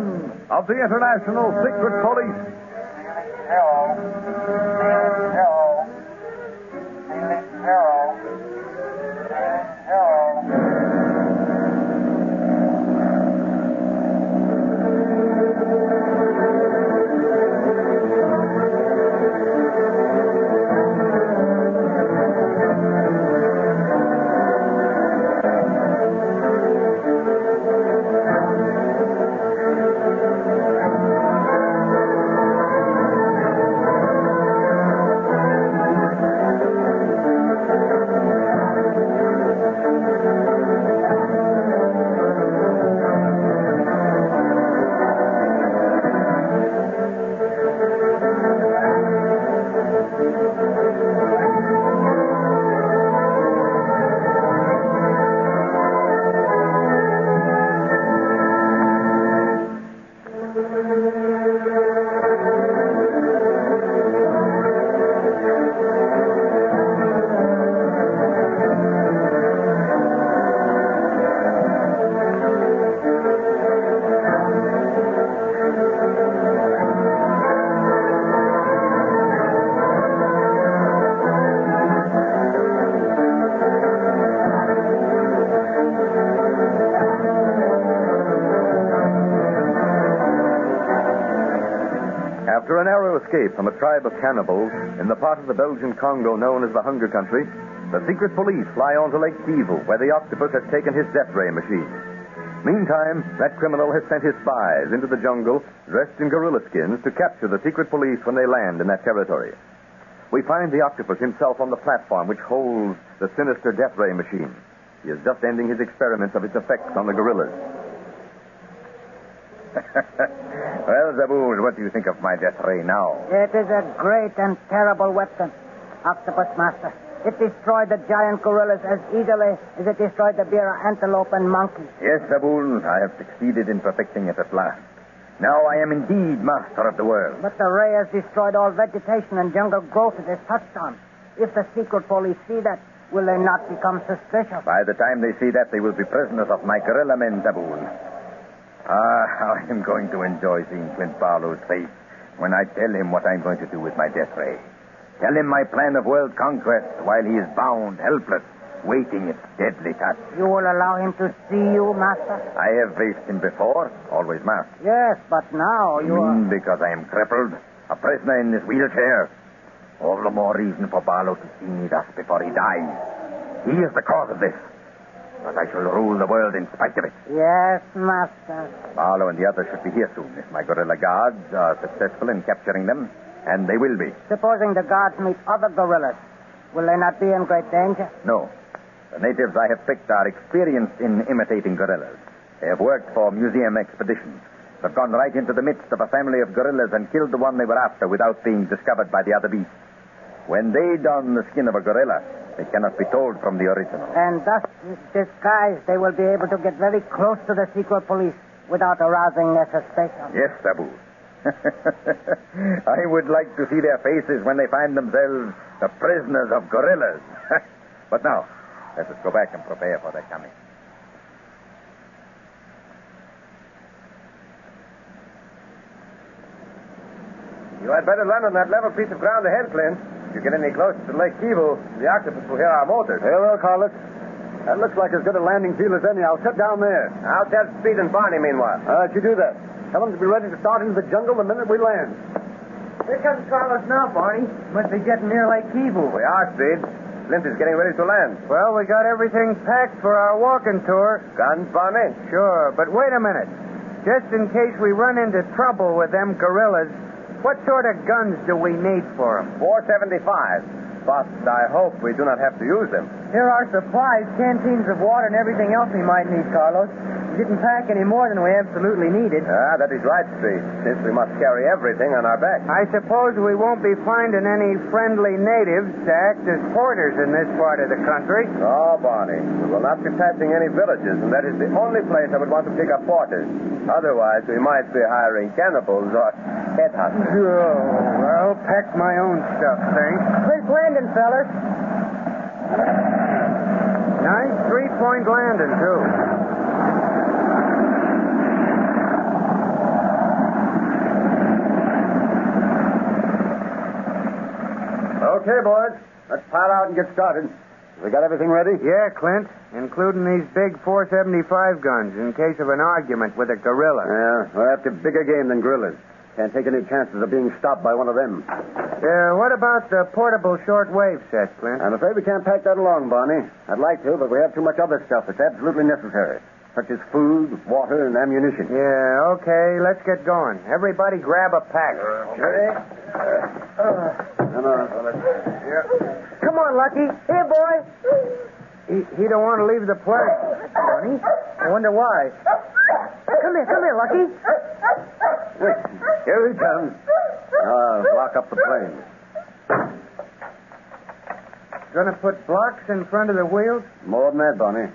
Of the International Secret Police. Hello. Tribe of cannibals in the part of the Belgian Congo known as the Hunger Country, the secret police fly on to Lake Kivu, where the octopus has taken his death ray machine. Meantime, that criminal has sent his spies into the jungle, dressed in gorilla skins, to capture the secret police when they land in that territory. We find the octopus himself on the platform which holds the sinister death ray machine. He is just ending his experiments of its effects on the gorillas. well, Zaboon, what do you think of my death ray now? It is a great and terrible weapon, Octopus Master. It destroyed the giant gorillas as easily as it destroyed the bear, antelope, and monkey. Yes, Zaboon, I have succeeded in perfecting it at last. Now I am indeed master of the world. But the ray has destroyed all vegetation and jungle growth it has touched on. If the secret police see that, will they not become suspicious? By the time they see that, they will be prisoners of my gorilla men, Zaboon. Ah, how I am going to enjoy seeing Clint Barlow's face when I tell him what I'm going to do with my death ray. Tell him my plan of world conquest while he is bound, helpless, waiting its deadly touch. You will allow him to see you, Master? I have faced him before, always masked. Yes, but now you are. Mm, because I am crippled, a prisoner in this wheelchair. All the more reason for Barlow to see me thus before he dies. He is the cause of this. But I shall rule the world in spite of it. Yes, Master. Barlow and the others should be here soon if my gorilla guards are successful in capturing them, and they will be. Supposing the guards meet other gorillas, will they not be in great danger? No. The natives I have picked are experienced in imitating gorillas. They have worked for museum expeditions. They've gone right into the midst of a family of gorillas and killed the one they were after without being discovered by the other beasts. When they don the skin of a gorilla, they cannot be told from the original. And thus disguised, they will be able to get very close to the secret police without arousing their suspicion. Yes, Sabu. I would like to see their faces when they find themselves the prisoners of gorillas. but now, let us go back and prepare for their coming. You had better land on that level piece of ground ahead, Clint. If you get any closer to Lake Kivu, the octopus will hear our motors. Hey, well, Carlos. That looks like as good a landing field as any. I'll sit down there. I'll tell Speed and Barney meanwhile. All right, you do that. Tell them to be ready to start into the jungle the minute we land. Here comes Carlos now, Barney. Must be getting near Lake Kivu. We are, Speed. Clint is getting ready to land. Well, we got everything packed for our walking tour. Guns, Barney? Sure, but wait a minute. Just in case we run into trouble with them gorillas, what sort of guns do we need for them? 475. But I hope we do not have to use them. Here are supplies, canteens of water, and everything else we might need, Carlos. We didn't pack any more than we absolutely needed. Ah, that is right, Speed, since we must carry everything on our back. I suppose we won't be finding any friendly natives to act as porters in this part of the country. Oh, Barney, we will not be passing any villages, and that is the only place I would want to pick up porters. Otherwise, we might be hiring cannibals or headhunters. Oh, I'll pack my own stuff, thanks. Quick landing, fellas. Nice three-point landing, too. Okay, boys. Let's pile out and get started. We got everything ready? Yeah, Clint, including these big 475 guns in case of an argument with a gorilla. Yeah, we're after bigger game than gorillas. Can't take any chances of being stopped by one of them. Yeah, what about the portable shortwave set, Clint? I'm afraid we can't pack that along, Barney. I'd like to, but we have too much other stuff that's absolutely necessary, such as food, water, and ammunition. Yeah, okay, let's get going. Everybody grab a pack. Come on. Come on, Lucky. Here, boy. He, he don't want to leave the place. Barney, I wonder why. Come here, come here, Lucky. Here he comes. Now, lock up the plane. Gonna put blocks in front of the wheels? More than that, Barney.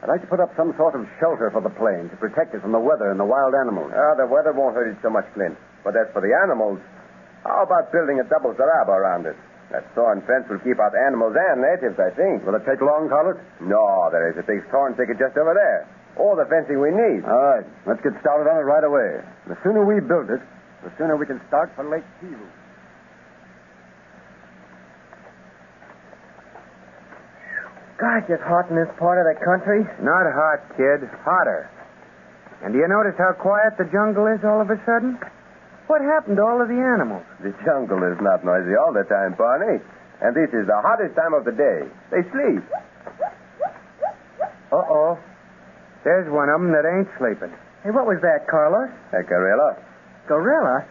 I'd like to put up some sort of shelter for the plane to protect it from the weather and the wild animals. Ah, the weather won't hurt it so much, Clint. But as for the animals, how about building a double zareba around it? That thorn fence will keep out animals and natives, I think. Will it take long, Carlos? No, there is a big thorn thicket just over there. All the fencing we need. All right, let's get started on it right away. The sooner we build it, the sooner we can start for Lake Kivu. Gosh, it's hot in this part of the country. Not hot, kid. Hotter. And do you notice how quiet the jungle is all of a sudden? What happened to all of the animals? The jungle is not noisy all the time, Barney. And this is the hottest time of the day. They sleep. Uh-oh. There's one of them that ain't sleeping. Hey, what was that, Carlos? A gorilla. Gorilla?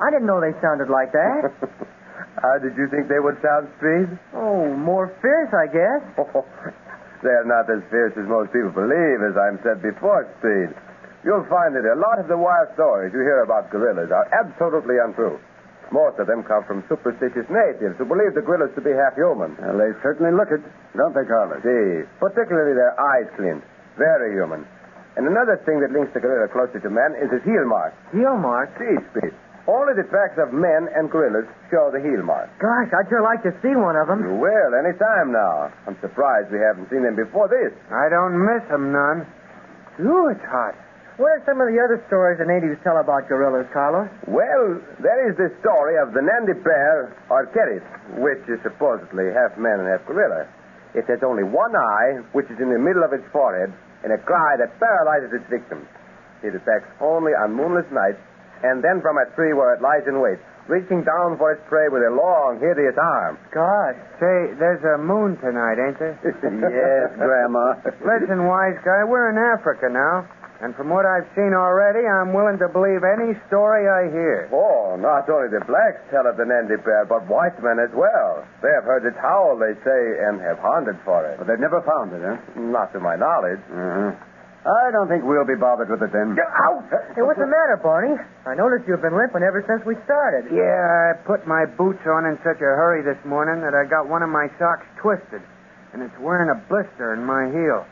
I didn't know they sounded like that. How did you think they would sound, Speed? oh, more fierce, I guess. They're not as fierce as most people believe, as I've said before, Speed. You'll find that a lot of the wild stories you hear about gorillas are absolutely untrue. Most of them come from superstitious natives who believe the gorillas to be half human. Well, they certainly look it, don't they, Carlos? See, particularly their eyes, Clint. Very human. And another thing that links the gorilla closely to man is his heel mark. Heel mark? See, Speed. Only the tracks of men and gorillas show the heel mark. Gosh, I'd sure like to see one of them. You will, any time now. I'm surprised we haven't seen them before this. I don't miss 'em none. Ooh, it's hot. What are some of the other stories the natives tell about gorillas, Carlos? Well, there is the story of the Nandi bear, or Keris, which is supposedly half man and half gorilla. It has only one eye, which is in the middle of its forehead, and a cry that paralyzes its victims. It attacks only on moonless nights, and then from a tree where it lies in wait, reaching down for its prey with a long, hideous arm. Gosh. Say, there's a moon tonight, ain't there? yes, Grandma. Listen, wise guy, we're in Africa now. And from what I've seen already, I'm willing to believe any story I hear. Oh, not only the blacks tell of the Nandi bear, but white men as well. They have heard its howl, they say, and have hunted for it. But they've never found it, huh? Not to my knowledge. Uh-huh. I don't think we'll be bothered with it then. Ow! Hey, what's the matter, Barney? I noticed you've been limping ever since we started. Yeah, I put my boots on in such a hurry this morning that I got one of my socks twisted, and it's wearing a blister in my heel.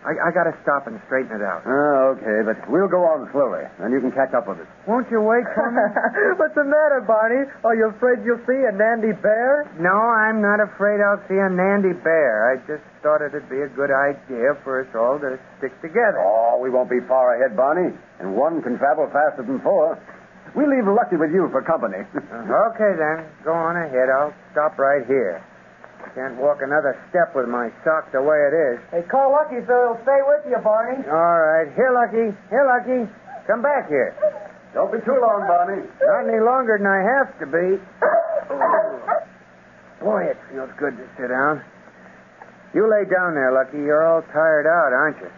I, I got to stop and straighten it out. Oh, okay, but we'll go on slowly, and you can catch up with us. Won't you wait for me? what's the matter, Barney? Are you afraid you'll see a Nandi bear? no, I'm not afraid I'll see a Nandi bear. I just thought it'd be a good idea for us all to stick together. Oh, we won't be far ahead, Barney, and one can travel faster than four. We'll leave Lucky with you for company. Okay, then. Go on ahead. I'll stop right here. Can't walk another step with my sock the way it is. Hey, call Lucky so he'll stay with you, Barney. All right. Here, Lucky. Here, Lucky. Come back here. Don't be too long, Barney. Not any longer than I have to be. Boy, it feels good to sit down. You lay down there, Lucky. You're all tired out, aren't you?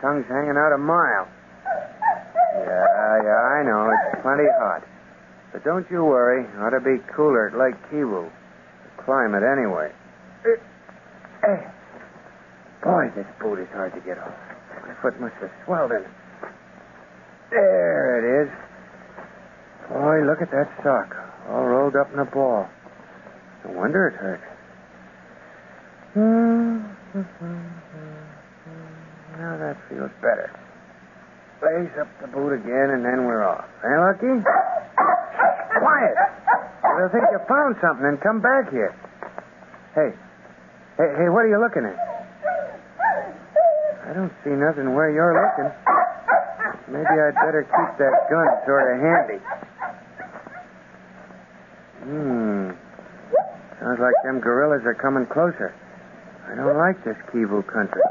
Tongue's hanging out a mile. Yeah, yeah, I know. It's plenty hot. But don't you worry. Ought to be cooler at Lake Kivu. Climate, anyway. Eh, eh. Boy, this boot is hard to get off. My foot must have swelled in. There it is. Boy, look at that sock. All rolled up in a ball. No wonder it hurts. Now that feels better. Lace up the boot again, and then we're off. Eh, Lucky? Quiet. They'll think you found something and come back here. Hey. Hey, hey, what are you looking at? I don't see nothing where you're looking. Maybe I'd better keep that gun sort of handy. Hmm. Sounds like them gorillas are coming closer. I don't like this Kivu country.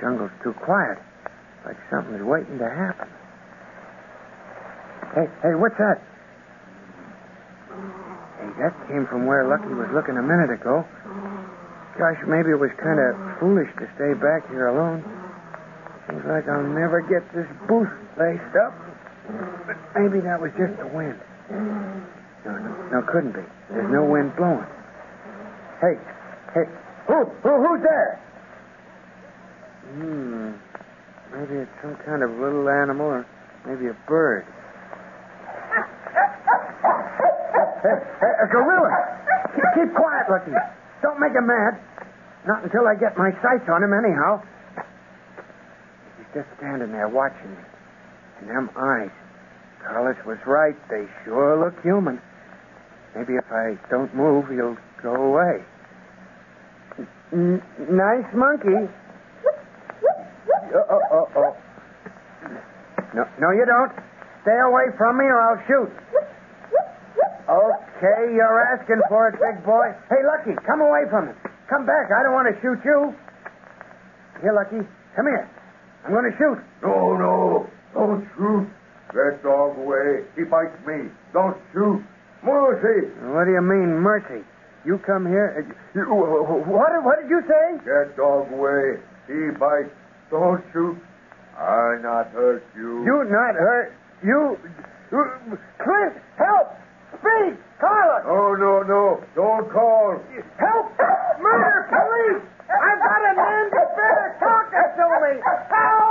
Jungle's too quiet. Like something's waiting to happen. Hey, hey, what's that? That came from where Lucky was looking a minute ago. Gosh, maybe it was kind of foolish to stay back here alone. Seems like I'll never get this booth laced up. But maybe that was just the wind. No, no, no, couldn't be. There's no wind blowing. Hey, hey, who, who, who's there? Hmm, maybe it's some kind of little animal or maybe a bird. Hey, hey, a gorilla! Keep, keep quiet, Lucky. Don't make him mad. Not until I get my sights on him, anyhow. He's just standing there watching me. And them eyes. Carlos was right. They sure look human. Maybe if I don't move, he'll go away. N- nice monkey. Oh, oh, oh, oh. No, no, you don't. Stay away from me or I'll shoot. Okay, you're asking for it, big boy. Hey, Lucky, come away from him. Come back. I don't want to shoot you. Here, Lucky. Come here. I'm going to shoot. No, no. Don't shoot. That dog away. He bites me. Don't shoot. Mercy. What do you mean, mercy? You come here. uh, You, what, what did you say? Get dog away. He bites. Don't shoot. I not hurt you. You not hurt. You. Clint, help! Speak, Carlos. Oh, no, no. Don't call. Help! Murder! Police! I've got a man that's better talking to me. Help!